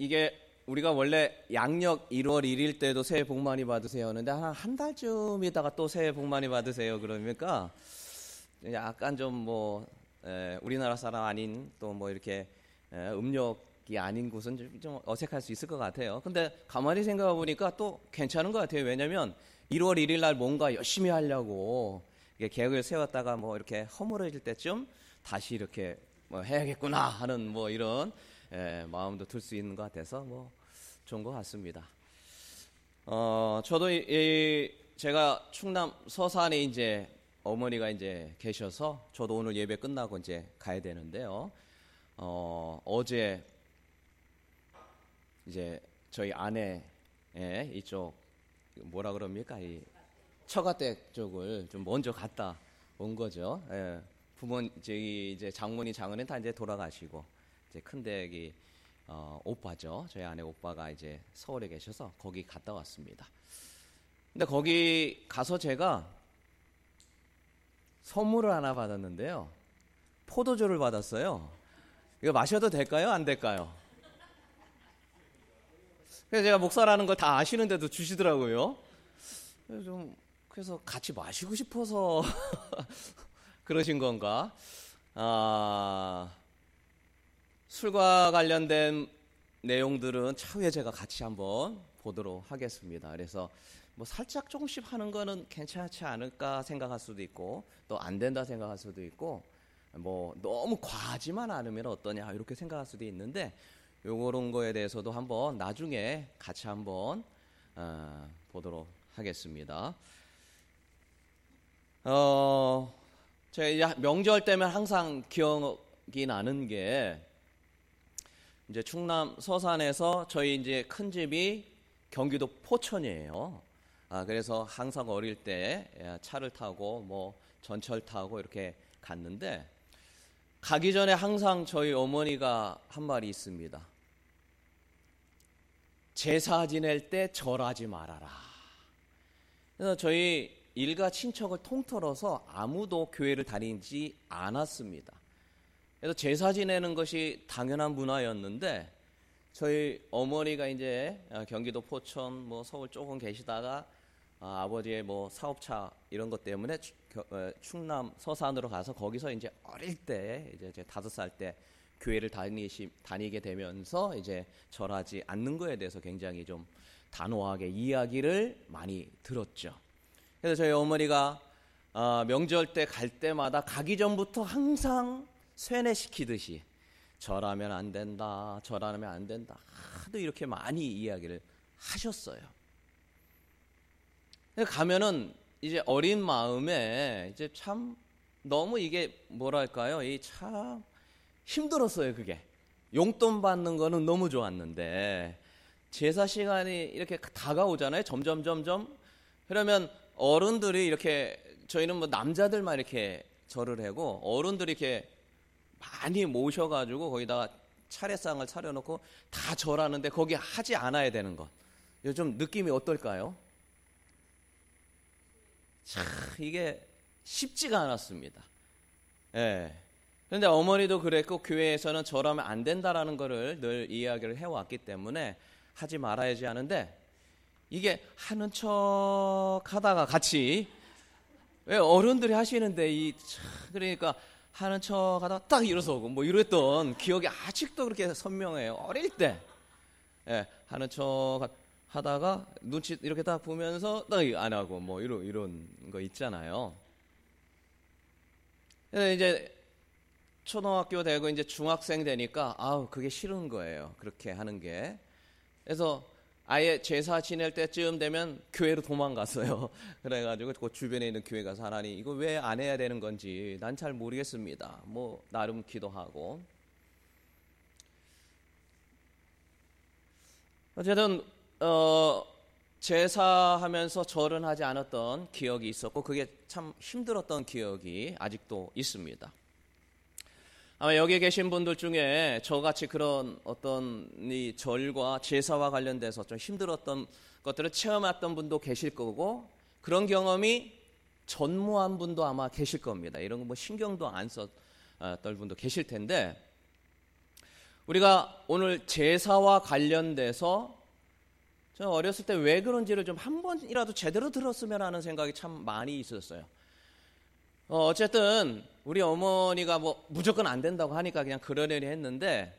이게 우리가 원래 양력 1월 1일 때도 새해 복 많이 받으세요 하는데 한 한 달쯤 있다가 또 새해 복 많이 받으세요 그러니까 약간 좀뭐 우리나라 사람 아닌 또 뭐 이렇게 에, 음력이 아닌 곳은 좀, 좀 어색할 수 있을 것 같아요. 근데 가만히 생각해 보니까 또 괜찮은 것 같아요. 왜냐하면 1월 1일 날 뭔가 열심히 하려고 계획을 세웠다가 뭐 이렇게 허물어질 때쯤 다시 이렇게 뭐 해야겠구나 하는 뭐 이런 에, 마음도 들 수 있는 것 같아서 뭐 좋은 것 같습니다. 어, 저도 이, 이 제가 충남 서산에 이제 어머니가 이제 계셔서 저도 오늘 예배 끝나고 이제 가야 되는데요. 어, 어제 이제 저희 아내 이쪽 뭐라 그럽니까 이 처가댁 쪽을 좀 먼저 갔다 온 거죠. 예. 부모 저희 이제 장모님 장은은 다 이제 돌아가시고 이제 큰 댁이 어, 오빠죠. 저희 아내 오빠가 이제 서울에 계셔서 거기 갔다 왔습니다. 근데 거기 가서 제가 선물을 하나 받았는데요. 포도주를 받았어요. 이거 마셔도 될까요? 안 될까요? 그래서 제가 목사라는 걸 다 아시는데도 주시더라고요. 그래서 좀 그래서 같이 마시고 싶어서 그러신 건가? 아, 술과 관련된 내용들은 차후에 제가 같이 한번 보도록 하겠습니다. 그래서 뭐 살짝 조금씩 하는 거는 괜찮지 않을까 생각할 수도 있고 또 안 된다 생각할 수도 있고 뭐 너무 과하지만 않으면 어떠냐 이렇게 생각할 수도 있는데 요런 거에 대해서도 한번 나중에 같이 한번 어, 보도록 하겠습니다. 어, 제가 명절 때면 항상 기억이 나는 게 이제 충남 서산에서 저희 이제 큰 집이 경기도 포천이에요. 아, 그래서 항상 어릴 때 예, 차를 타고 뭐 전철 타고 이렇게 갔는데 가기 전에 항상 저희 어머니가 한 말이 있습니다. 제사 지낼 때 절하지 말아라. 그래서 저희 일가 친척을 통틀어서 아무도 교회를 다니지 않았습니다. 그래서 제사 지내는 것이 당연한 문화였는데 저희 어머니가 이제 경기도 포천 뭐 서울 조금 계시다가 아, 버지의 뭐 사업차 이런 것 때문에 어, 충남 서산으로 가서 거기서 이제 어릴 때 이제 다섯 살 때 교회를 다니시 다니게 되면서 이제 절하지 않는 거에 대해서 굉장히 좀 단호하게 이야기를 많이 들었죠. 그래서 저희 어머니가 어, 명절 때 갈 때마다 가기 전부터 항상 쇠뇌시키듯이 절하면 안 된다, 절하면 안 된다 하도 이렇게 많이 이야기를 하셨어요. 가면은 이제 어린 마음에 이제 참 너무 이게 뭐랄까요? 이 참 힘들었어요, 그게. 용돈 받는 거는 너무 좋았는데 제사 시간이 이렇게 다가오잖아요. 점점 점점. 그러면 어른들이 이렇게 저희는 뭐 남자들만 이렇게 절을 하고 어른들이 이렇게 많이 모셔가지고 거기다가 차례상을 차려놓고 다 절하는데 거기 하지 않아야 되는 것. 요즘 느낌이 어떨까요? 참 이게 쉽지가 않았습니다. 예. 그런데 어머니도 그랬고 교회에서는 저러면 안 된다라는 것을 늘 이야기를 해왔기 때문에 하지 말아야지 하는데 이게 하는 척 하다가 같이 왜 어른들이 하시는데 이 그러니까 하는 척 하다가 딱 일어서고 뭐 이랬던 기억이 아직도 그렇게 선명해요. 어릴 때 예, 하는 척 하다가 눈치 이렇게 딱 보면서 딱 안 하고 뭐 이런 이런 거 있잖아요. 그래서 이제 초등학교 되고 이제 중학생 되니까 아우 그게 싫은 거예요. 그렇게 하는 게. 그래서 아예 제사 지낼 때쯤 되면 교회로 도망갔어요. 그래가지고 그 주변에 있는 교회 가서 하나님 이거 왜 안 해야 되는 건지 난 잘 모르겠습니다. 뭐 나름 기도하고 어쨌든 어, 제사하면서 절은 하지 않았던 기억이 있었고 그게 참 힘들었던 기억이 아직도 있습니다. 아마 여기 계신 분들 중에 저같이 그런 어떤 이 절과 제사와 관련돼서 좀 힘들었던 것들을 체험했던 분도 계실 거고 그런 경험이 전무한 분도 아마 계실 겁니다. 이런 거 뭐 신경도 안 썼던 분도 계실 텐데 우리가 오늘 제사와 관련돼서 저 어렸을 때 왜 그런지를 좀 한 번이라도 제대로 들었으면 하는 생각이 참 많이 있었어요. 어, 어쨌든 우리 어머니가 뭐 무조건 안 된다고 하니까 그냥 그러려니 했는데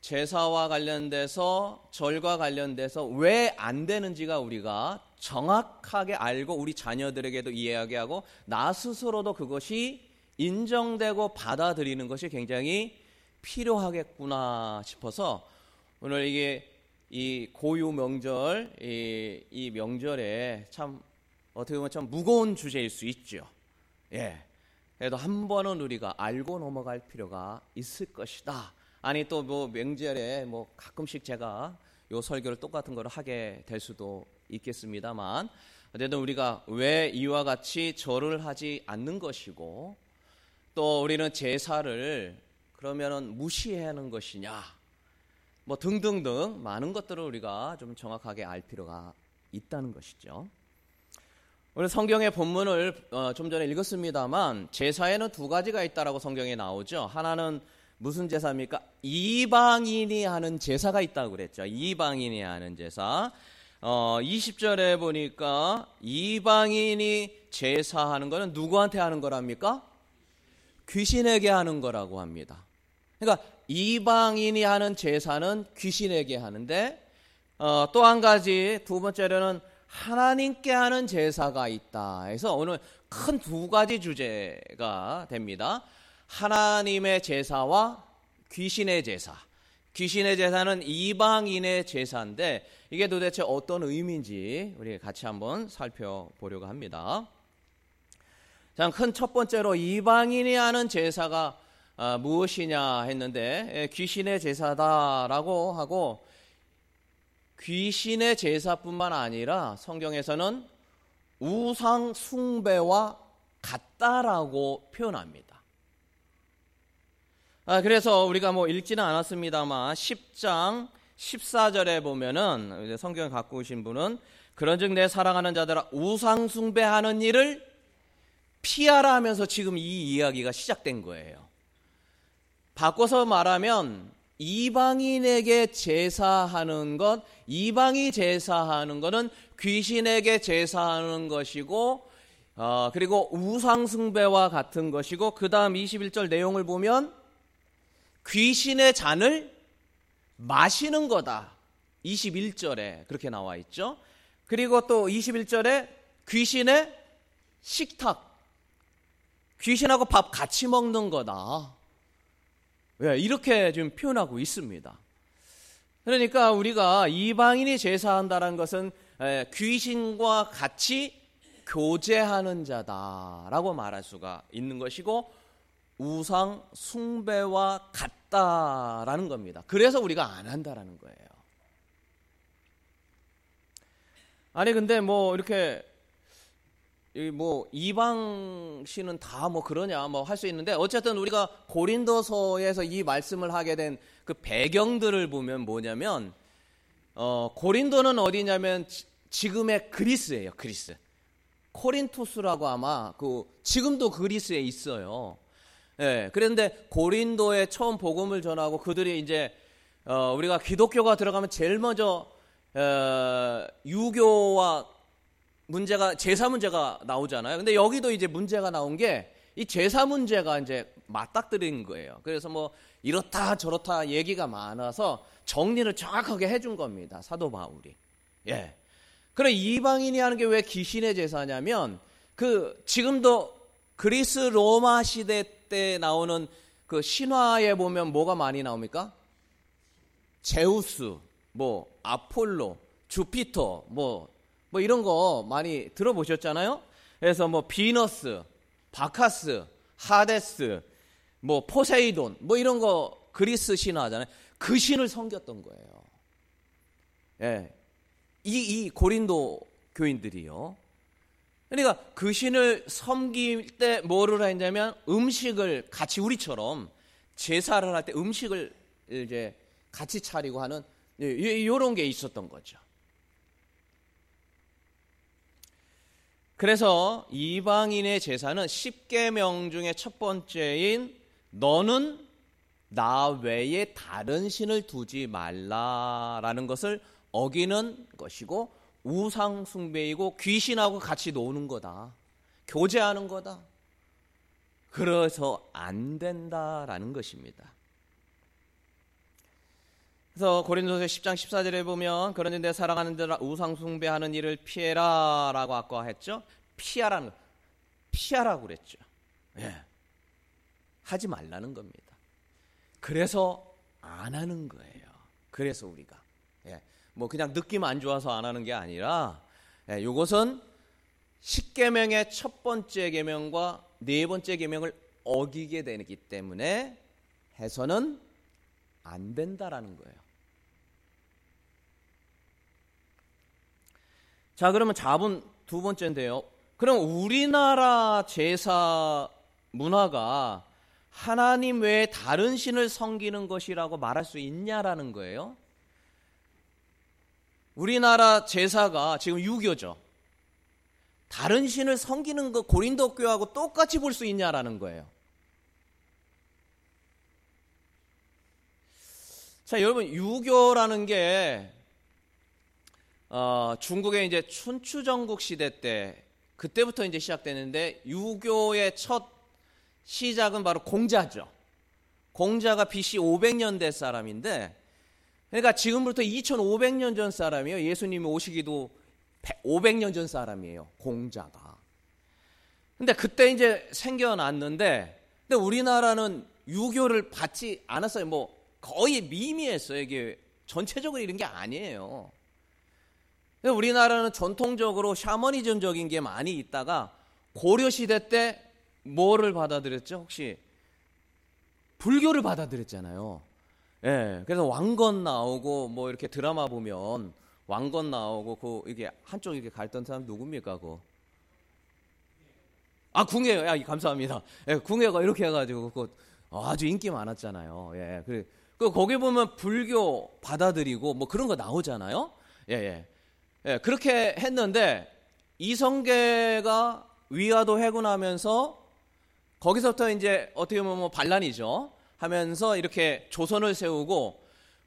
제사와 관련돼서 절과 관련돼서 왜 안 되는지가 우리가 정확하게 알고 우리 자녀들에게도 이해하게 하고 나 스스로도 그것이 인정되고 받아들이는 것이 굉장히 필요하겠구나 싶어서 오늘 이게 이 고유 명절 이, 이 명절에 참 어떻게 보면 참 무거운 주제일 수 있죠. 예. 그래도 한 번은 우리가 알고 넘어갈 필요가 있을 것이다. 아니 또 뭐 명절에 뭐 가끔씩 제가 요 설교를 똑같은 걸 하게 될 수도 있겠습니다만 어쨌든 우리가 왜 이와 같이 절을 하지 않는 것이고 또 우리는 제사를 그러면은 무시하는 것이냐 뭐 등등등 많은 것들을 우리가 좀 정확하게 알 필요가 있다는 것이죠. 오늘 성경의 본문을 어, 좀 전에 읽었습니다만 제사에는 두 가지가 있다라고 성경에 나오죠. 하나는 무슨 제사입니까? 이방인이 하는 제사가 있다고 그랬죠. 이방인이 하는 제사. 어, 20절에 보니까 이방인이 제사하는 거는 누구한테 하는 거랍니까? 귀신에게 하는 거라고 합니다. 그러니까 이방인이 하는 제사는 귀신에게 하는데 어, 또 한 가지 두 번째로는 하나님께 하는 제사가 있다. 해서 오늘 큰 두 가지 주제가 됩니다. 하나님의 제사와 귀신의 제사. 귀신의 제사는 이방인의 제사인데 이게 도대체 어떤 의미인지 우리 같이 한번 살펴보려고 합니다. 자, 큰 첫 번째로 이방인이 하는 제사가 아, 무엇이냐 했는데 예, 귀신의 제사다라고 하고 귀신의 제사뿐만 아니라 성경에서는 우상 숭배와 같다라고 표현합니다. 아, 그래서 우리가 뭐 읽지는 않았습니다만 10장 14절에 보면은 성경을 갖고 오신 분은 그런즉 내 사랑하는 자들아 우상 숭배하는 일을 피하라 하면서 지금 이 이야기가 시작된 거예요. 바꿔서 말하면 이방인에게 제사하는 것, 이방이 제사하는 것은 귀신에게 제사하는 것이고, 어, 그리고 우상숭배와 같은 것이고, 그 다음 21절 내용을 보면 귀신의 잔을 마시는 거다. 21절에 그렇게 나와 있죠. 그리고 또 21절에 귀신의 식탁, 귀신하고 밥 같이 먹는 거다. 왜 예, 이렇게 지금 표현하고 있습니다. 그러니까 우리가 이방인이 제사한다는 것은 귀신과 같이 교제하는 자다라고 말할 수가 있는 것이고 우상 숭배와 같다라는 겁니다. 그래서 우리가 안 한다라는 거예요. 아니 근데 뭐 이렇게 뭐 이방신은 다뭐 그러냐 뭐 할 수 있는데 어쨌든 우리가 고린도서에서 이 말씀을 하게 된 그 배경들을 보면 뭐냐면 어 고린도는 어디냐면 지금의 그리스예요 그리스 코린토스라고 아마 그 지금도 그리스에 있어요. 예. 네, 그런데 고린도에 처음 복음을 전하고 그들이 이제 어 우리가 기독교가 들어가면 제일 먼저 어 유교와 문제가 제사 문제가 나오잖아요. 근데 여기도 이제 문제가 나온 게 이 제사 문제가 이제 맞닥뜨린 거예요. 그래서 뭐 이렇다 저렇다 얘기가 많아서 정리를 정확하게 해준 겁니다. 사도 바울이. 예. 그래 이방인이 하는 게 왜 귀신의 제사냐면 그 지금도 그리스 로마 시대 때 나오는 그 신화에 보면 뭐가 많이 나옵니까? 제우스, 뭐 아폴로, 주피터, 뭐 뭐 이런 거 많이 들어보셨잖아요. 그래서 뭐 비너스, 바카스, 하데스, 뭐 포세이돈, 뭐 이런 거 그리스 신화잖아요. 그 신을 섬겼던 거예요. 예. 이, 이 고린도 교인들이요. 그러니까 그 신을 섬길 때 뭐를 했냐면 음식을 같이 우리처럼 제사를 할 때 음식을 이제 같이 차리고 하는 이런 게 있었던 거죠. 그래서 이방인의 제사는 10계명 중에 첫 번째인 너는 나 외에 다른 신을 두지 말라라는 것을 어기는 것이고 우상 숭배이고 귀신하고 같이 노는 거다. 교제하는 거다. 그래서 안 된다라는 것입니다. 그래서 고린도서 10장 14절에 보면 내 사랑하는 자라 우상 숭배하는 일을 피해라라고 아까 했죠. 피하라는 피하라고 그랬죠. 예. 하지 말라는 겁니다. 그래서 안 하는 거예요. 그래서 우리가 예. 뭐 그냥 느낌 안 좋아서 안 하는 게 아니라 예, 이것은 십계명의 첫 번째 계명과 네 번째 계명을 어기게 되기 때문에 해서는 안 된다라는 거예요. 자, 그러면 자분 두 번째인데요. 그럼 우리나라 제사 문화가 하나님 외에 다른 신을 섬기는 것이라고 말할 수 있냐라는 거예요. 우리나라 제사가 지금 유교죠. 다른 신을 섬기는 것 고린도 교하고 똑같이 볼 수 있냐라는 거예요. 자, 여러분 유교라는 게 어, 중국의 이제 춘추전국 시대 때 그때부터 이제 시작되는데 유교의 첫 시작은 바로 공자죠. 공자가 BC 500년대 사람인데 그러니까 지금부터 2500년 전 사람이에요. 예수님이 오시기도 500년 전 사람이에요. 공자가. 근데 그때 이제 생겨났는데 근데 우리나라는 유교를 받지 않았어요. 뭐 거의 미미했어요. 이게 전체적으로 이런 게 아니에요. 우리나라는 전통적으로 샤머니즘적인 게 많이 있다가 고려 시대 때 뭐를 받아들였죠? 혹시 불교를 받아들였잖아요. 예. 그래서 왕건 나오고 뭐 이렇게 드라마 보면 왕건 나오고 그 이게 한쪽 이렇게 갈던 사람 누굽니까? 그 아, 궁예요. 야, 감사합니다. 예, 궁예가 이렇게 해가지고 그 아주 인기 많았잖아요. 예. 그, 그 거기 보면 불교 받아들이고 뭐 그런 거 나오잖아요. 예, 예. 예, 그렇게 했는데 이성계가 위화도 해군하면서 거기서부터 이제 어떻게 보면 뭐 반란이죠. 하면서 이렇게 조선을 세우고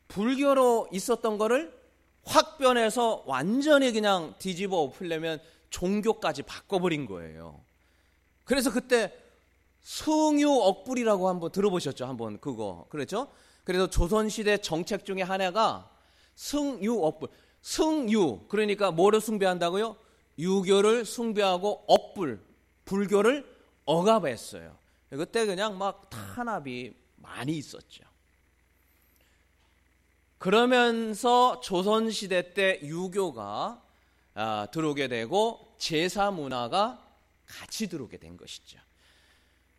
불교로 있었던 거를 확 변해서 완전히 그냥 뒤집어 엎으려면 종교까지 바꿔버린 거예요. 그래서 그때 승유 억불이라고 한번 들어보셨죠? 한번 그거. 그렇죠? 그래서 조선시대 정책 중에 하나가 승유 억불. 승유. 그러니까 뭐를 숭배한다고요? 유교를 숭배하고 억불. 불교를 억압했어요. 그때 그냥 막 탄압이 많이 있었죠. 그러면서 조선시대 때 유교가 아, 들어오게 되고 제사 문화가 같이 들어오게 된 것이죠.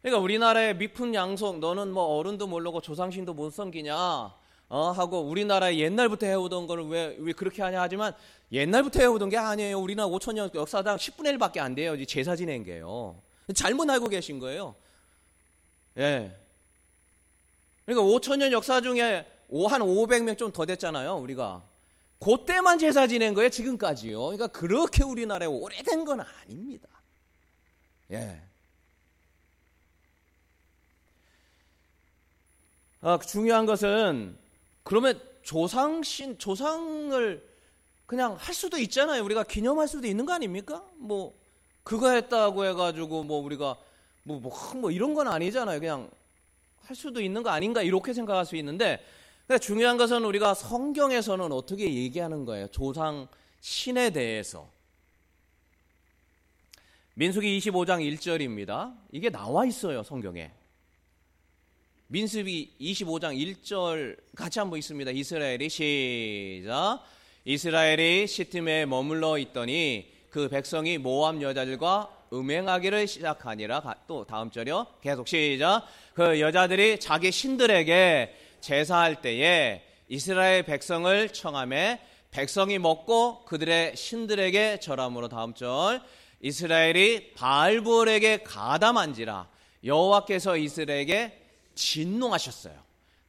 그러니까 우리나라의 미풍 양속 너는 뭐 어른도 모르고 조상신도 못 섬기냐 어, 하고 우리나라에 옛날부터 해오던 거를 왜, 왜 그렇게 하냐 하지만 옛날부터 해오던 게 아니에요. 우리나라 5천년 역사당 10분의 1밖에 안 돼요. 제사 지낸 게요. 잘못 알고 계신 거예요. 예. 그러니까 5천년 역사 중에 한 500명 좀 더 됐잖아요, 우리가. 그때만 제사 지낸 거예요, 지금까지요. 그러니까 그렇게 우리나라에 오래된 건 아닙니다. 예. 아, 중요한 것은 그러면 조상신 조상을 그냥 할 수도 있잖아요. 우리가 기념할 수도 있는 거 아닙니까? 뭐 그거 했다고 해가지고 뭐 우리가 뭐, 뭐, 뭐 이런 건 아니잖아요. 그냥 할 수도 있는 거 아닌가 이렇게 생각할 수 있는데 중요한 것은 우리가 성경에서는 어떻게 얘기하는 거예요. 조상 신에 대해서. 민수기 25장 1절입니다. 이게 나와 있어요, 성경에. 민수기 25장 1절 같이 한번 있습니다. 이스라엘이 시작. 이스라엘이 시팀에 머물러 있더니 그 백성이 모함 여자들과 음행하기를 시작하니라. 또 다음 절이요. 계속 시작. 그 여자들이 자기 신들에게 제사할 때에 이스라엘 백성을 청함에 백성이 먹고 그들의 신들에게 절함으로 다음 절 이스라엘이 바알부엘에게 가담한지라 여호와께서 이스라엘에게 진노하셨어요.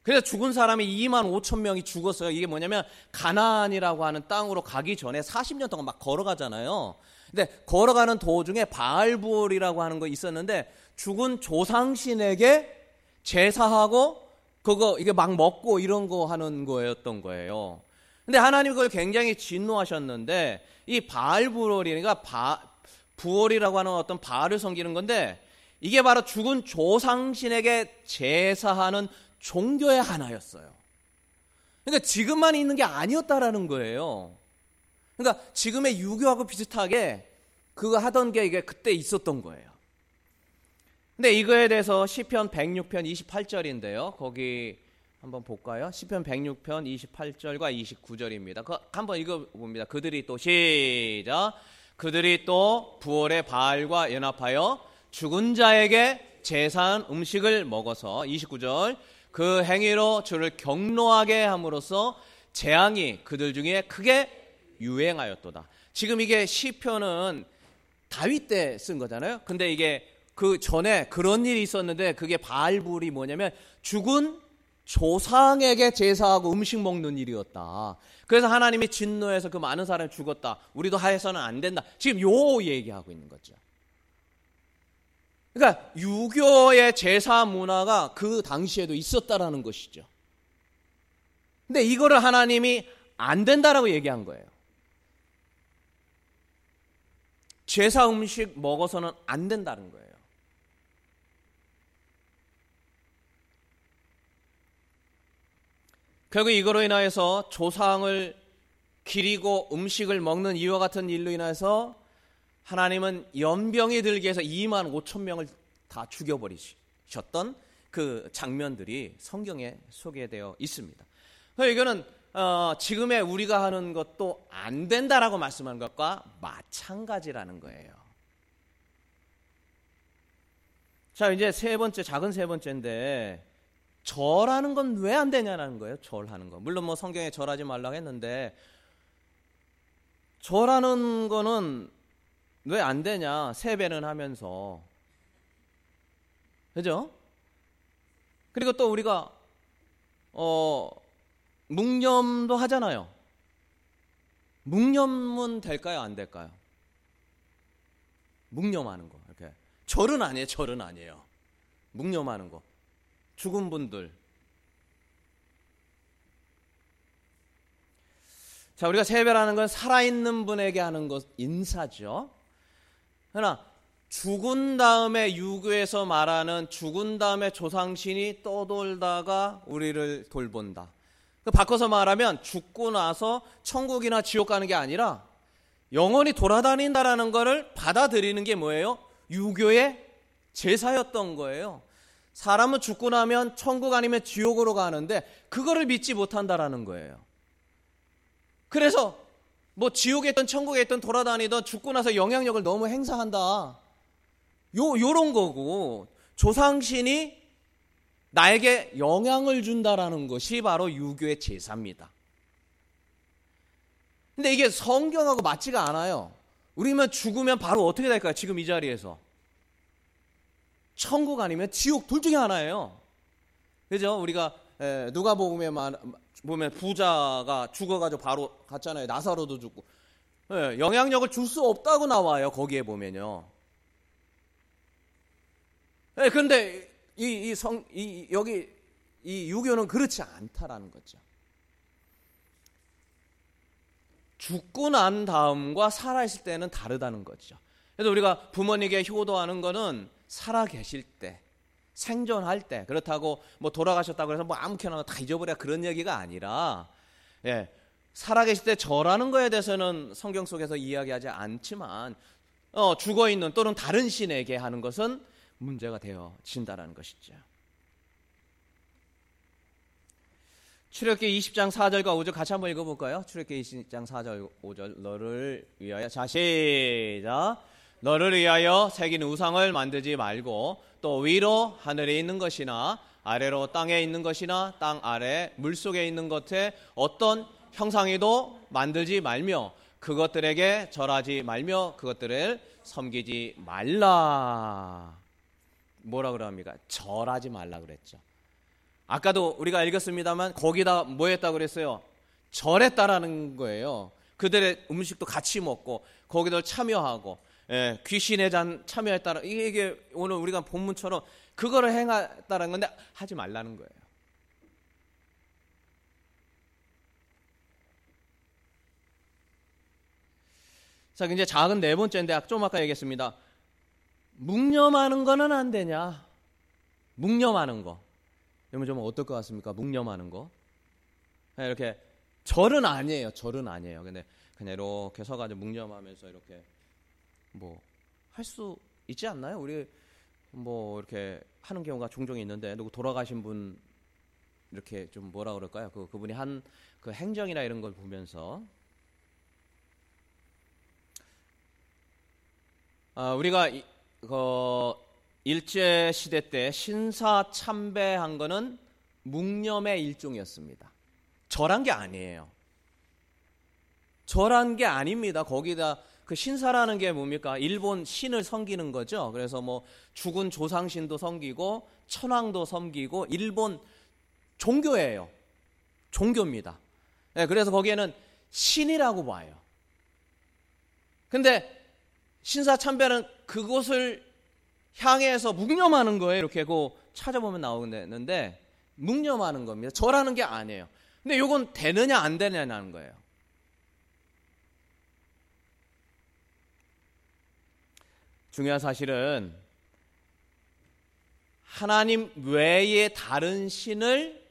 그래서 죽은 사람이 2만 5천 명이 죽었어요. 이게 뭐냐면 가나안이라고 하는 땅으로 가기 전에 40년 동안 막 걸어가잖아요. 근데 걸어가는 도중에 바알부올이라고 하는 거 있었는데 죽은 조상신에게 제사하고 그거 이게 막 먹고 이런 거 하는 거였던 거예요. 근데 하나님 그걸 굉장히 진노하셨는데 이 바알 부월이니까 바, 부월이라고 하는 어떤 바알을 섬기는 건데 이게 바로 죽은 조상신에게 제사하는 종교의 하나였어요. 그러니까 지금만 있는 게 아니었다라는 거예요. 그러니까 지금의 유교하고 비슷하게 그거 하던 게 이게 그때 있었던 거예요. 근데 이거에 대해서 시편 106편 28절인데요. 거기 한번 볼까요? 시편 106편 28절과 29절입니다. 그 한번 읽어 봅니다. 그들이 또 시작 그들이 또 부월의 바알과 연합하여 죽은 자에게 제사한 음식을 먹어서 29절 그 행위로 주를 경노하게 함으로써 재앙이 그들 중에 크게 유행하였도다. 지금 이게 시편은 다윗 때 쓴 거잖아요. 근데 이게 그 전에 그런 일이 있었는데 그게 바알불이 뭐냐면 죽은 조상에게 제사하고 음식 먹는 일이었다. 그래서 하나님이 진노해서 그 많은 사람이 죽었다. 우리도 하해서는 안 된다. 지금 요 얘기하고 있는 거죠. 그러니까 유교의 제사 문화가 그 당시에도 있었다라는 것이죠. 근데 이거를 하나님이 안 된다라고 얘기한 거예요. 제사 음식 먹어서는 안 된다는 거예요. 결국 이거로 인하여서 조상을 기리고 음식을 먹는 이와 같은 일로 인해서 하나님은 연병이 들게 해서 2만 5천 명을 다 죽여버리셨던 그 장면들이 성경에 소개되어 있습니다. 이거는 어, 지금의 우리가 하는 것도 안 된다라고 말씀하는 것과 마찬가지라는 거예요. 자, 이제 세 번째, 작은 세 번째인데, 절하는 건 왜 안 되냐는 거예요. 절하는 거. 물론 뭐 성경에 절하지 말라고 했는데, 절하는 거는 왜 안 되냐? 세배는 하면서. 그죠? 그리고 또 우리가, 어, 묵념도 하잖아요. 묵념은 될까요? 안 될까요? 묵념하는 거. 이렇게. 절은 아니에요. 절은 아니에요. 묵념하는 거. 죽은 분들. 자, 우리가 세배라는 건 살아있는 분에게 하는 것, 인사죠. 그러나 죽은 다음에 유교에서 말하는 죽은 다음에 조상신이 떠돌다가 우리를 돌본다. 그 바꿔서 말하면 죽고 나서 천국이나 지옥 가는 게 아니라 영원히 돌아다닌다라는 것을 받아들이는 게 뭐예요? 유교의 제사였던 거예요. 사람은 죽고 나면 천국 아니면 지옥으로 가는데 그거를 믿지 못한다라는 거예요. 그래서 뭐 지옥에 있던 천국에 있던 돌아다니던 죽고 나서 영향력을 너무 행사한다. 요 요런 거고 조상신이 나에게 영향을 준다라는 것이 바로 유교의 제사입니다. 근데 이게 성경하고 맞지가 않아요. 우리면 죽으면 바로 어떻게 될까요? 지금 이 자리에서. 천국 아니면 지옥 둘 중에 하나예요. 그죠? 우리가 누가 보면 보면 부자가 죽어가지고 바로 갔잖아요. 나사로도 죽고. 네, 영향력을 줄 수 없다고 나와요. 거기에 보면요. 네, 그런데 이, 이 성, 이, 여기 이 유교는 그렇지 않다라는 거죠. 죽고 난 다음과 살아있을 때는 다르다는 거죠. 그래서 우리가 부모님에게 효도하는 거는 살아 계실 때, 생존할 때 그렇다고 뭐 돌아가셨다고 해서 뭐 아무렇게나 다 잊어버려 그런 얘기가 아니라 예, 살아계실 때 절하는 거에 대해서는 성경 속에서 이야기하지 않지만 어, 죽어 있는 또는 다른 신에게 하는 것은 문제가 되어진다라는 것이죠. 출애굽기 20장 4절과 5절 같이 한번 읽어볼까요? 출애굽기 20장 4절 5절 너를 위하여 자 시작 너를 위하여 새긴 우상을 만들지 말고 또 위로 하늘에 있는 것이나 아래로 땅에 있는 것이나 땅 아래 물 속에 있는 것에 어떤 형상이도 만들지 말며 그것들에게 절하지 말며 그것들을 섬기지 말라. 뭐라 그럽니까? 절하지 말라 그랬죠. 아까도 우리가 읽었습니다만 거기다 뭐 했다고 그랬어요? 절했다라는 거예요. 그들의 음식도 같이 먹고 거기도 참여하고 예, 귀신에 잔 참여에 따라 이게 오늘 우리가 본문처럼 그거를 행했다는 건데 하지 말라는 거예요. 자, 이제 작은 네 번째인데 좀 아까 얘기했습니다. 묵념하는 거는 안 되냐? 묵념하는 거. 여러분 좀 어떨 것 같습니까? 묵념하는 거. 이렇게 절은 아니에요. 절은 아니에요. 근데 그냥 이렇게 서가지고 묵념하면서 이렇게 뭐 할 수 있지 않나요? 우리 뭐 이렇게 하는 경우가 종종 있는데 누구 돌아가신 분 이렇게 좀 뭐라 그럴까요? 그 그분이 한 그 행정이나 이런 걸 보면서 아, 우리가 이, 그 일제 시대 때 신사 참배한 거는 묵념의 일종이었습니다. 절한 게 아니에요. 절한 게 아닙니다. 거기다 그 신사라는 게 뭡니까? 일본 신을 섬기는 거죠. 그래서 뭐 죽은 조상신도 섬기고 천황도 섬기고 일본 종교예요. 종교입니다. 네, 그래서 거기에는 신이라고 봐요. 근데 신사 참배는 그곳을 향해서 묵념하는 거예요. 이렇게 그 찾아보면 나오는데 묵념하는 겁니다. 절하는 게 아니에요. 근데 이건 되느냐 안 되느냐는 거예요. 중요한 사실은 하나님 외에 다른 신을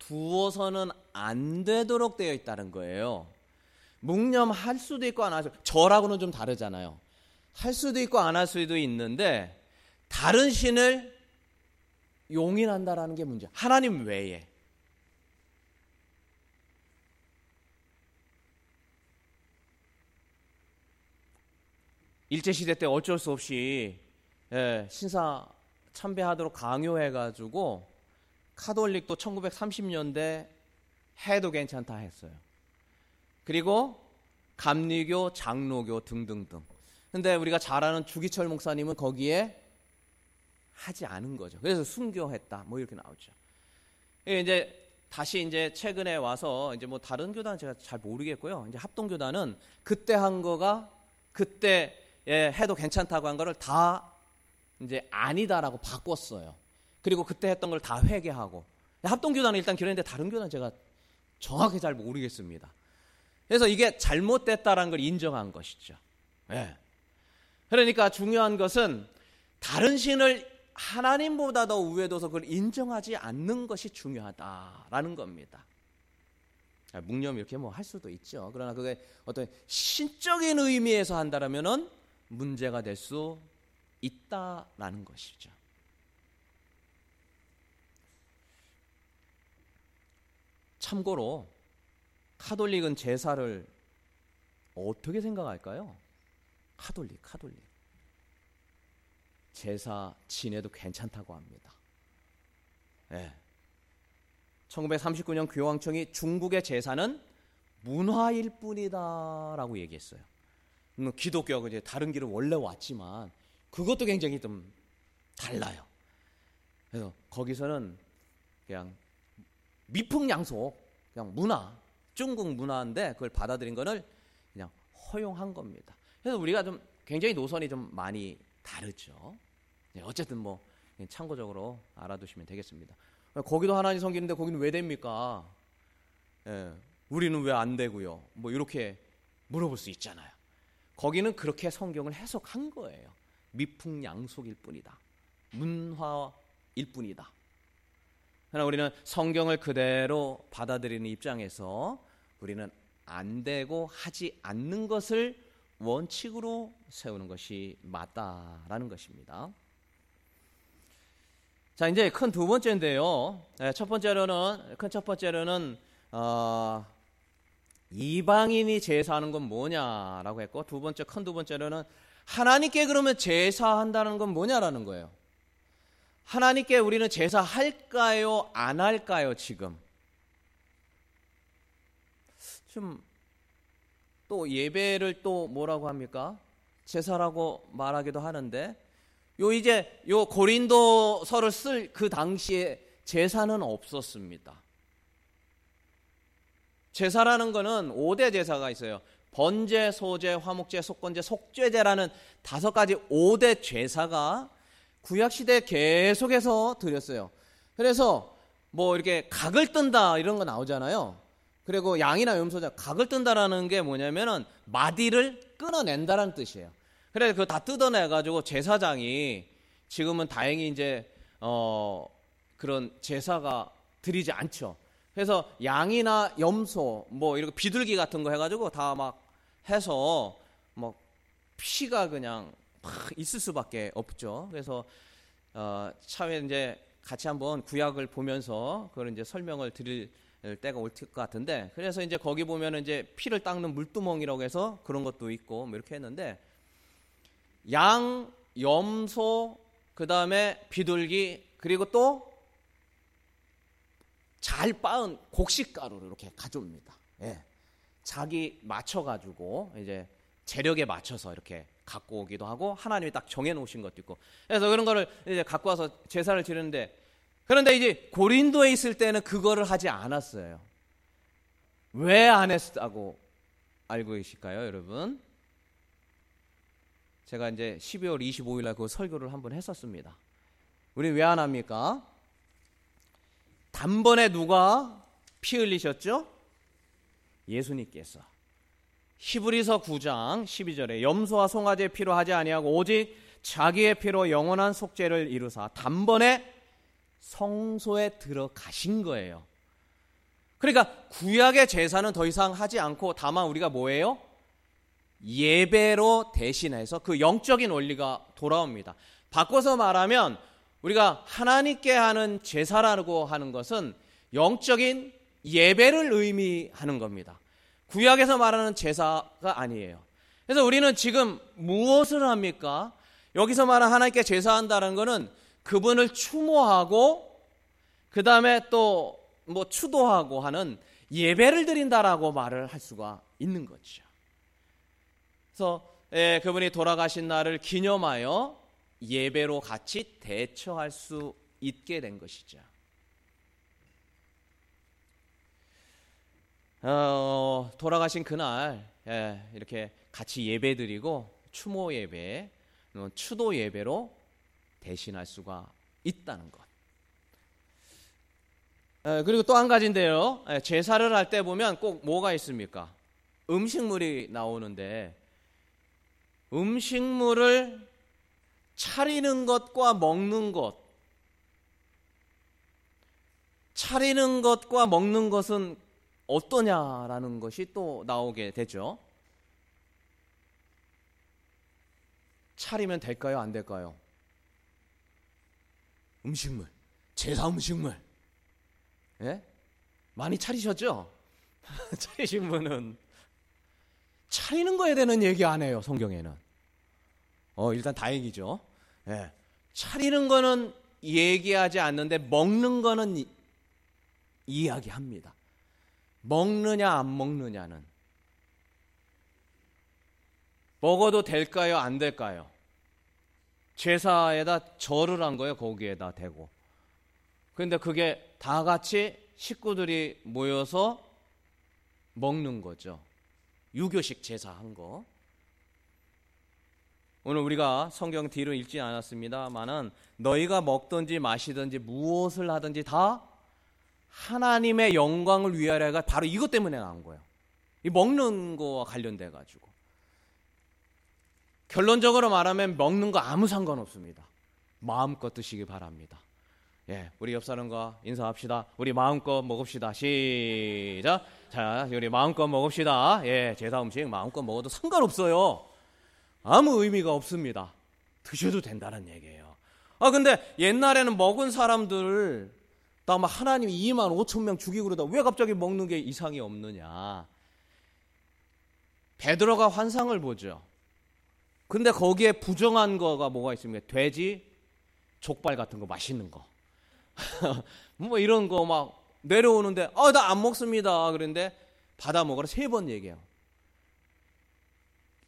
두어서는 안 되도록 되어 있다는 거예요. 묵념할 수도 있고 안 할 수도 저라고는 좀 다르잖아요. 할 수도 있고 안 할 수도 있는데 다른 신을 용인한다라는 게 문제. 하나님 외에. 일제 시대 때 어쩔 수 없이 예, 신사 참배하도록 강요해가지고 카톨릭도 1930년대 해도 괜찮다 했어요. 그리고 감리교, 장로교 등등등. 근데 우리가 잘 아는 주기철 목사님은 거기에 하지 않은 거죠. 그래서 순교했다. 뭐 이렇게 나오죠. 예, 이제 다시 이제 최근에 와서 이제 뭐 다른 교단은 제가 잘 모르겠고요. 이제 합동교단은 그때 한 거가 그때 예, 해도 괜찮다고 한 거를 다 이제 아니다라고 바꿨어요. 그리고 그때 했던 걸 다 회개하고 합동교단은 일단 그랬는데 다른 교단은 제가 정확히 잘 모르겠습니다. 그래서 이게 잘못됐다라는 걸 인정한 것이죠. 예. 그러니까 중요한 것은 다른 신을 하나님보다 더 우위에 둬서 그걸 인정하지 않는 것이 중요하다라는 겁니다. 아, 묵념 이렇게 뭐 할 수도 있죠. 그러나 그게 어떤 신적인 의미에서 한다라면은 문제가 될 수 있다라는 것이죠. 참고로 카톨릭은 제사를 어떻게 생각할까요? 카톨릭, 카톨릭. 제사 지내도 괜찮다고 합니다. 예. 1939년 교황청이 중국의 제사는 문화일 뿐이다라고 얘기했어요. 음, 기독교하고 이제 다른 길을 원래 왔지만 그것도 굉장히 좀 달라요. 그래서 거기서는 그냥 미풍양속, 그냥 문화, 중국 문화인데 그걸 받아들인 거를 그냥 허용한 겁니다. 그래서 우리가 좀 굉장히 노선이 좀 많이 다르죠. 네, 어쨌든 뭐 참고적으로 알아두시면 되겠습니다. 거기도 하나님 섬기는데 거기는 왜 됩니까? 예, 우리는 왜 안 되고요? 뭐 이렇게 물어볼 수 있잖아요. 거기는 그렇게 성경을 해석한 거예요. 미풍양속일 뿐이다. 문화일 뿐이다. 그러나 우리는 성경을 그대로 받아들이는 입장에서 우리는 안 되고 하지 않는 것을 원칙으로 세우는 것이 맞다라는 것입니다. 자, 이제 큰 두 번째인데요. 네, 첫 번째로는, 큰 첫 번째로는, 어, 이방인이 제사하는 건 뭐냐라고 했고, 두 번째, 큰 두 번째로는 하나님께 그러면 제사한다는 건 뭐냐라는 거예요. 하나님께 우리는 제사할까요? 안 할까요? 지금. 좀 또 예배를 또 뭐라고 합니까? 제사라고 말하기도 하는데 요 이제 요 고린도서를 쓸 그 당시에 제사는 없었습니다. 제사라는 거는 5대 제사가 있어요. 번제, 소제, 화목제, 속건제, 속죄제라는 다섯 가지 5대 제사가 구약 시대 계속해서 드렸어요. 그래서 뭐 이렇게 각을 뜬다 이런 거 나오잖아요. 그리고 양이나 염소자 각을 뜬다라는 게 뭐냐면은 마디를 끊어낸다는 뜻이에요. 그래서 그거 다 뜯어내가지고 제사장이 지금은 다행히 이제 어 그런 제사가 드리지 않죠. 그래서 양이나 염소 뭐 이렇게 비둘기 같은 거 해가지고 다 막 해서 뭐 피가 그냥 막 있을 수밖에 없죠. 그래서 어 차후에 이제 같이 한번 구약을 보면서 그걸 이제 설명을 드릴 때가 올 것 같은데 그래서 이제 거기 보면은 이제 피를 닦는 물두멍이라고 해서 그런 것도 있고 뭐 이렇게 했는데 양, 염소, 그 다음에 비둘기 그리고 또 잘 빻은 곡식 가루를 이렇게 가져옵니다. 예. 자기 맞춰가지고 이제 재력에 맞춰서 이렇게 갖고 오기도 하고 하나님이 딱 정해놓으신 것도 있고 그래서 그런 거를 이제 갖고 와서 제사를 지르는데 그런데 이제 고린도에 있을 때는 그거를 하지 않았어요. 왜 안 했다고 알고 계실까요, 여러분? 제가 이제 12월 25일 날 그 설교를 한번 했었습니다. 우리 왜 안 합니까? 단번에 누가 피 흘리셨죠? 예수님께서. 히브리서 9장 12절에 염소와 송아지의 피로 하지 아니하고 오직 자기의 피로 영원한 속죄를 이루사 단번에 성소에 들어가신 거예요. 그러니까 구약의 제사는 더 이상 하지 않고 다만 우리가 뭐예요? 예배로 대신해서 그 영적인 원리가 돌아옵니다. 바꿔서 말하면 우리가 하나님께 하는 제사라고 하는 것은 영적인 예배를 의미하는 겁니다. 구약에서 말하는 제사가 아니에요. 그래서 우리는 지금 무엇을 합니까? 여기서 말하는 하나님께 제사한다는 것은 그분을 추모하고 그 다음에 또 뭐 추도하고 하는 예배를 드린다라고 말을 할 수가 있는 거죠. 그래서 예, 그분이 돌아가신 날을 기념하여 예배로 같이 대처할 수 있게 된 것이죠. 어, 돌아가신 그날 예, 이렇게 같이 예배드리고 추모 예배, 추도 예배로 대신할 수가 있다는 것. 그리고 또 한 가지인데요. 제사를 할 때 보면 꼭 뭐가 있습니까? 음식물이 나오는데 음식물을 차리는 것과 먹는 것 차리는 것과 먹는 것은 어떠냐라는 것이 또 나오게 되죠. 차리면 될까요? 안 될까요? 음식물, 제사 음식물. 예? 많이 차리셨죠? 차리신 분은 차리는 거에 대한 얘기 안 해요, 성경에는. 어, 일단 다행이죠. 예. 차리는 거는 얘기하지 않는데 먹는 거는 이, 이야기합니다. 먹느냐 안 먹느냐는 먹어도 될까요 안 될까요? 제사에다 절을 한 거예요 거기에다 대고. 그런데 그게 다 같이 식구들이 모여서 먹는 거죠. 유교식 제사 한 거. 오늘 우리가 성경 뒤로 읽지 않았습니다만은 너희가 먹든지 마시든지 무엇을 하든지 다 하나님의 영광을 위하여가 바로 이것 때문에 나온 거예요. 이 먹는 거와 관련돼 가지고 결론적으로 말하면 먹는 거 아무 상관 없습니다. 마음껏 드시기 바랍니다. 예, 우리 옆 사람과 인사합시다. 우리 마음껏 먹읍시다. 시작. 자, 우리 마음껏 먹읍시다. 예, 제사 음식 마음껏 먹어도 상관없어요. 아무 의미가 없습니다. 드셔도 된다는 얘기예요. 아, 근데 옛날에는 먹은 사람들 다 막 하나님이 2만 5천 명 죽이고 그러다 왜 갑자기 먹는 게 이상이 없느냐. 베드로가 환상을 보죠. 근데 거기에 부정한 거가 뭐가 있습니까? 돼지, 족발 같은 거 맛있는 거. 뭐 이런 거 막 내려오는데 아 나 안 먹습니다. 그런데 받아 먹으라 세 번 얘기해요.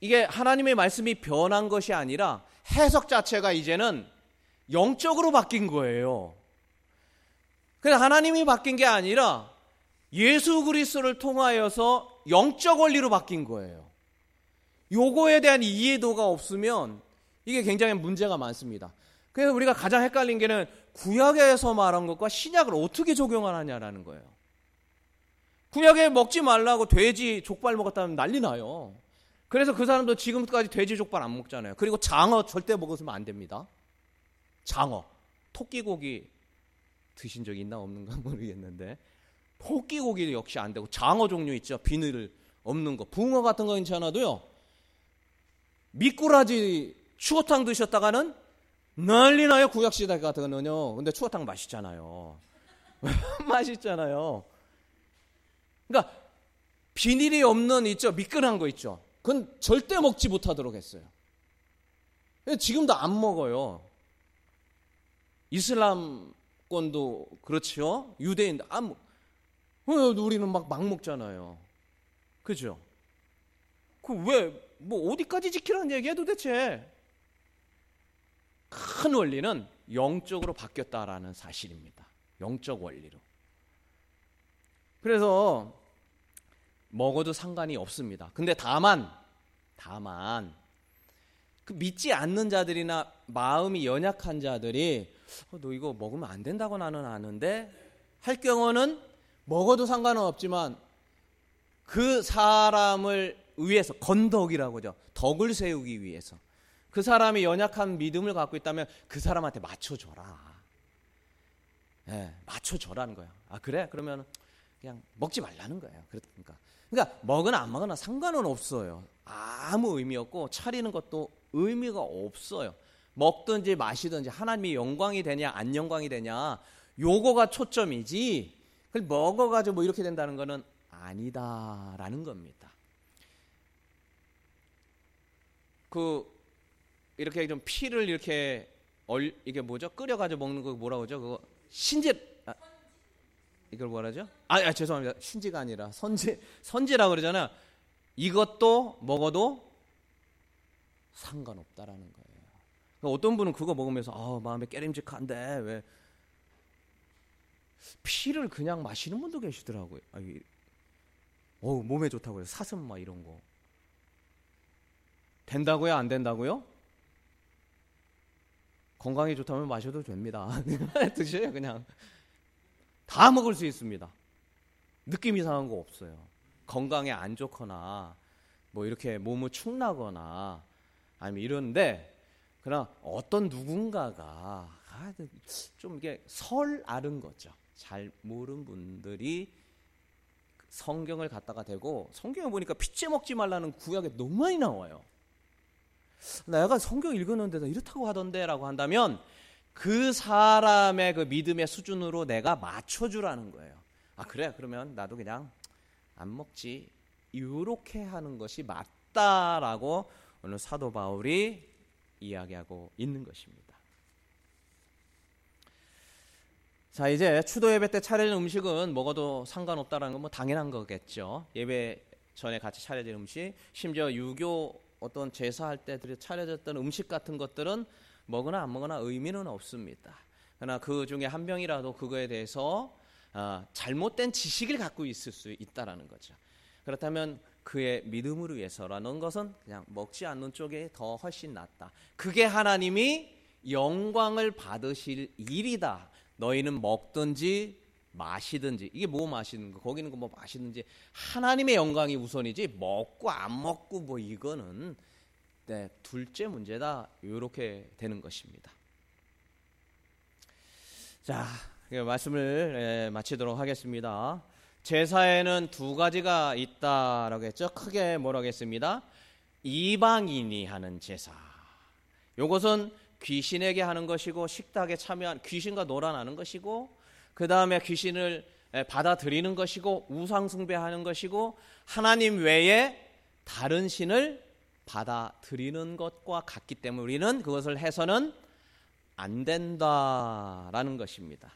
이게 하나님의 말씀이 변한 것이 아니라 해석 자체가 이제는 영적으로 바뀐 거예요. 그래서 하나님이 바뀐 게 아니라 예수 그리스도를 통하여서 영적 원리로 바뀐 거예요. 요거에 대한 이해도가 없으면 이게 굉장히 문제가 많습니다. 그래서 우리가 가장 헷갈린 게는 구약에서 말한 것과 신약을 어떻게 적용하느냐라는 거예요. 구약에 먹지 말라고 돼지 족발 먹었다면 난리 나요. 그래서 그 사람도 지금까지 돼지 족발 안 먹잖아요. 그리고 장어 절대 먹으면 안 됩니다. 장어, 토끼고기 드신 적 있나 없는가 모르겠는데 토끼고기 역시 안 되고 장어 종류 있죠. 비늘 없는 거. 붕어 같은 거 괜찮아도요. 미꾸라지 추어탕 드셨다가는 난리 나요. 구약시대 같은 거는요. 근데 추어탕 맛있잖아요. 맛있잖아요. 그러니까 비닐이 없는 있죠. 미끈한 거 있죠. 그건 절대 먹지 못하도록 했어요. 지금도 안 먹어요. 이슬람권도 그렇죠. 유대인도 안 먹. 어, 우리는 막 막 먹잖아요. 그죠? 그 왜 뭐 어디까지 지키라는 얘기야 도대체? 큰 원리는 영적으로 바뀌었다라는 사실입니다. 영적 원리로. 그래서 먹어도 상관이 없습니다. 근데 다만 다만 그 믿지 않는 자들이나 마음이 연약한 자들이 어, 너 이거 먹으면 안 된다고 나는 아는데 할 경우는 먹어도 상관은 없지만 그 사람을 위해서 건덕이라고 하죠. 덕을 세우기 위해서 그 사람이 연약한 믿음을 갖고 있다면 그 사람한테 맞춰줘라. 예, 맞춰줘라는 거야. 아 그래? 그러면 그냥 먹지 말라는 거예요. 그러니까 그러니까 먹으나 안 먹으나 상관은 없어요. 아무 의미 없고 차리는 것도 의미가 없어요. 먹든지 마시든지 하나님이 영광이 되냐 안 영광이 되냐 요거가 초점이지. 그걸 먹어가지고 뭐 이렇게 된다는 거는 아니다라는 겁니다. 그 이렇게 좀 피를 이렇게 얼 이게 뭐죠? 끓여가지고 먹는 거 뭐라고 하죠? 그거 아, 이걸 뭐라죠? 아, 아 죄송합니다. 신지가 아니라 선지 선지라고 그러잖아. 이것도 먹어도 상관없다라는 거예요. 그러니까 어떤 분은 그거 먹으면서 아, 마음에 깨림직한데 왜 피를 그냥 마시는 분도 계시더라고요. 아, 어 몸에 좋다고요. 사슴 막 이런 거. 된다고요? 안 된다고요? 건강에 좋다면 마셔도 됩니다. 드셔요, 그냥. 다 먹을 수 있습니다. 느낌 이상한 거 없어요. 건강에 안 좋거나, 뭐 이렇게 몸을 축나거나, 아니면 이런데, 그러나 어떤 누군가가 아, 좀 이게 설 앓은 거죠. 잘 모르는 분들이 성경을 갖다가 대고 성경에 보니까 피째 먹지 말라는 구약에 너무 많이 나와요. 내가 성경 읽었는데도 이렇다고 하던데라고 한다면 그 사람의 그 믿음의 수준으로 내가 맞춰주라는 거예요. 아 그래 그러면 나도 그냥 안 먹지 이렇게 하는 것이 맞다라고 오늘 사도 바울이 이야기하고 있는 것입니다. 자 이제 추도 예배 때 차려진 음식은 먹어도 상관없다라는 건 뭐 당연한 거겠죠. 예배 전에 같이 차려진 음식, 심지어 유교 어떤 제사할 때 차려졌던 음식 같은 것들은 먹으나 안 먹으나 의미는 없습니다. 그러나 그 중에 한 명이라도 그거에 대해서 아, 잘못된 지식을 갖고 있을 수 있다라는 거죠. 그렇다면 그의 믿음을 위해서라는 것은 그냥 먹지 않는 쪽에 더 훨씬 낫다. 그게 하나님이 영광을 받으실 일이다. 너희는 먹든지 마시든지 이게 뭐 마시는 거 거기는 뭐 마시든지 하나님의 영광이 우선이지 먹고 안 먹고 뭐 이거는 네, 둘째 문제다 이렇게 되는 것입니다. 자 말씀을 예, 마치도록 하겠습니다. 제사에는 두 가지가 있다라고 했죠. 크게 뭐라고 했습니다. 이방인이 하는 제사. 요것은 귀신에게 하는 것이고 식탁에 참여한 귀신과 놀아나는 것이고 그 다음에 귀신을 받아들이는 것이고 우상 숭배하는 것이고 하나님 외에 다른 신을 받아들이는 것과 같기 때문에 우리는 그것을 해서는 안 된다라는 것입니다.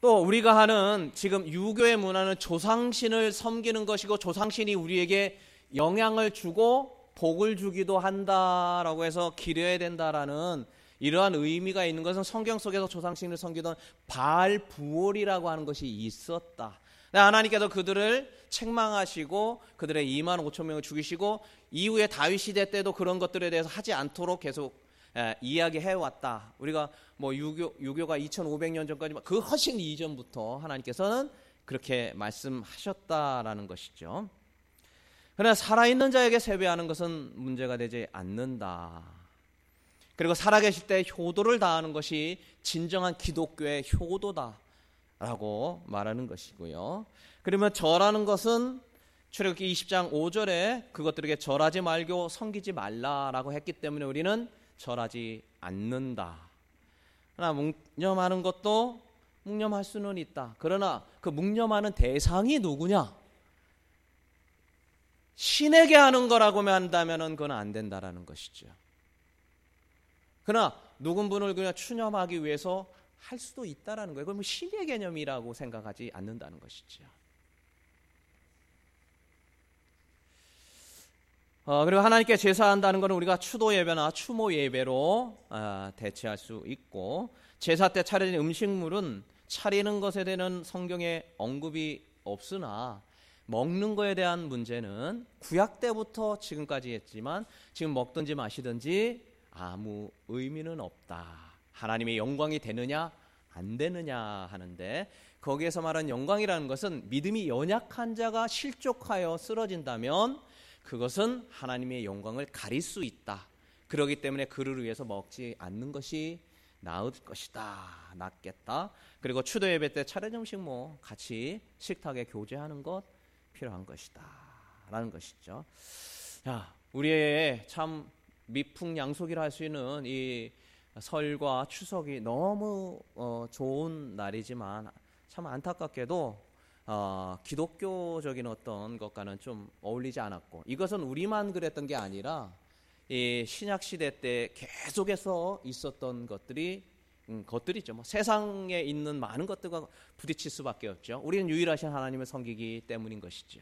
또 우리가 하는 지금 유교의 문화는 조상신을 섬기는 것이고 조상신이 우리에게 영향을 주고 복을 주기도 한다라고 해서 기려야 된다라는 이러한 의미가 있는 것은 성경 속에서 조상신을 섬기던 바알 부올이라고 하는 것이 있었다. 하나님께서 그들을 책망하시고 그들의 2만 5천 명을 죽이시고 이후에 다윗 시대 때도 그런 것들에 대해서 하지 않도록 계속 에, 이야기해 왔다. 우리가 뭐 유교 유교가 2,500년 전까지 그 훨씬 이전부터 하나님께서는 그렇게 말씀하셨다라는 것이죠. 그러나 살아있는 자에게 세배하는 것은 문제가 되지 않는다. 그리고 살아계실 때 효도를 다하는 것이 진정한 기독교의 효도다 라고 말하는 것이고요. 그러면 절하는 것은 출애굽기 20장 5절에 그것들에게 절하지 말고 섬기지 말라라고 했기 때문에 우리는 절하지 않는다. 그러나 묵념하는 것도 묵념할 수는 있다. 그러나 그 묵념하는 대상이 누구냐? 신에게 하는 거라고 한다면 그건 안 된다라는 것이죠. 그러나 누군 분을 그냥 추념하기 위해서 할 수도 있다라는 거예요. 그건 뭐 신의 개념이라고 생각하지 않는다는 것이죠. 어, 그리고 하나님께 제사한다는 것은 우리가 추도 예배나 추모 예배로 어, 대체할 수 있고 제사 때 차려진 음식물은 차리는 것에 대한 성경의 언급이 없으나 먹는 거에 대한 문제는 구약 때부터 지금까지 했지만 지금 먹든지 마시든지 아무 의미는 없다. 하나님의 영광이 되느냐 안 되느냐 하는데 거기에서 말한 영광이라는 것은 믿음이 연약한 자가 실족하여 쓰러진다면 그것은 하나님의 영광을 가릴 수 있다. 그러기 때문에 그를 위해서 먹지 않는 것이 나을 것이다. 낫겠다. 그리고 추도 예배 때 차례 점식 뭐 같이 식탁에 교제하는 것 필요한 것이다. 라는 것이죠. 자, 우리의 참 미풍양속이라 할 수 있는 이 설과 추석이 너무 어, 좋은 날이지만 참 안타깝게도 어, 기독교적인 어떤 것과는 좀 어울리지 않았고 이것은 우리만 그랬던 게 아니라 이 신약 시대 때 계속해서 있었던 것들이 음, 것들이죠. 뭐 세상에 있는 많은 것들과 부딪힐 수밖에 없죠. 우리는 유일하신 하나님을 섬기기 때문인 것이죠.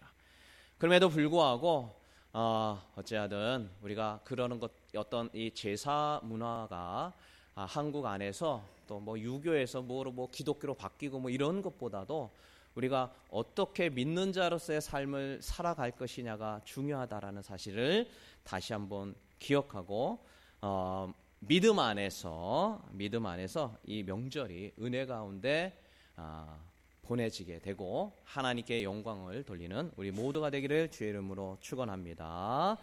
그럼에도 불구하고 어, 어찌하든 우리가 그러는 것 어떤 이 제사 문화가 아, 한국 안에서 또 뭐 유교에서 뭐로 뭐 기독교로 바뀌고 뭐 이런 것보다도 우리가 어떻게 믿는 자로서의 삶을 살아갈 것이냐가 중요하다라는 사실을 다시 한번 기억하고 어, 믿음 안에서 믿음 안에서 이 명절이 은혜 가운데 어, 보내지게 되고 하나님께 영광을 돌리는 우리 모두가 되기를 주의 이름으로 축원합니다.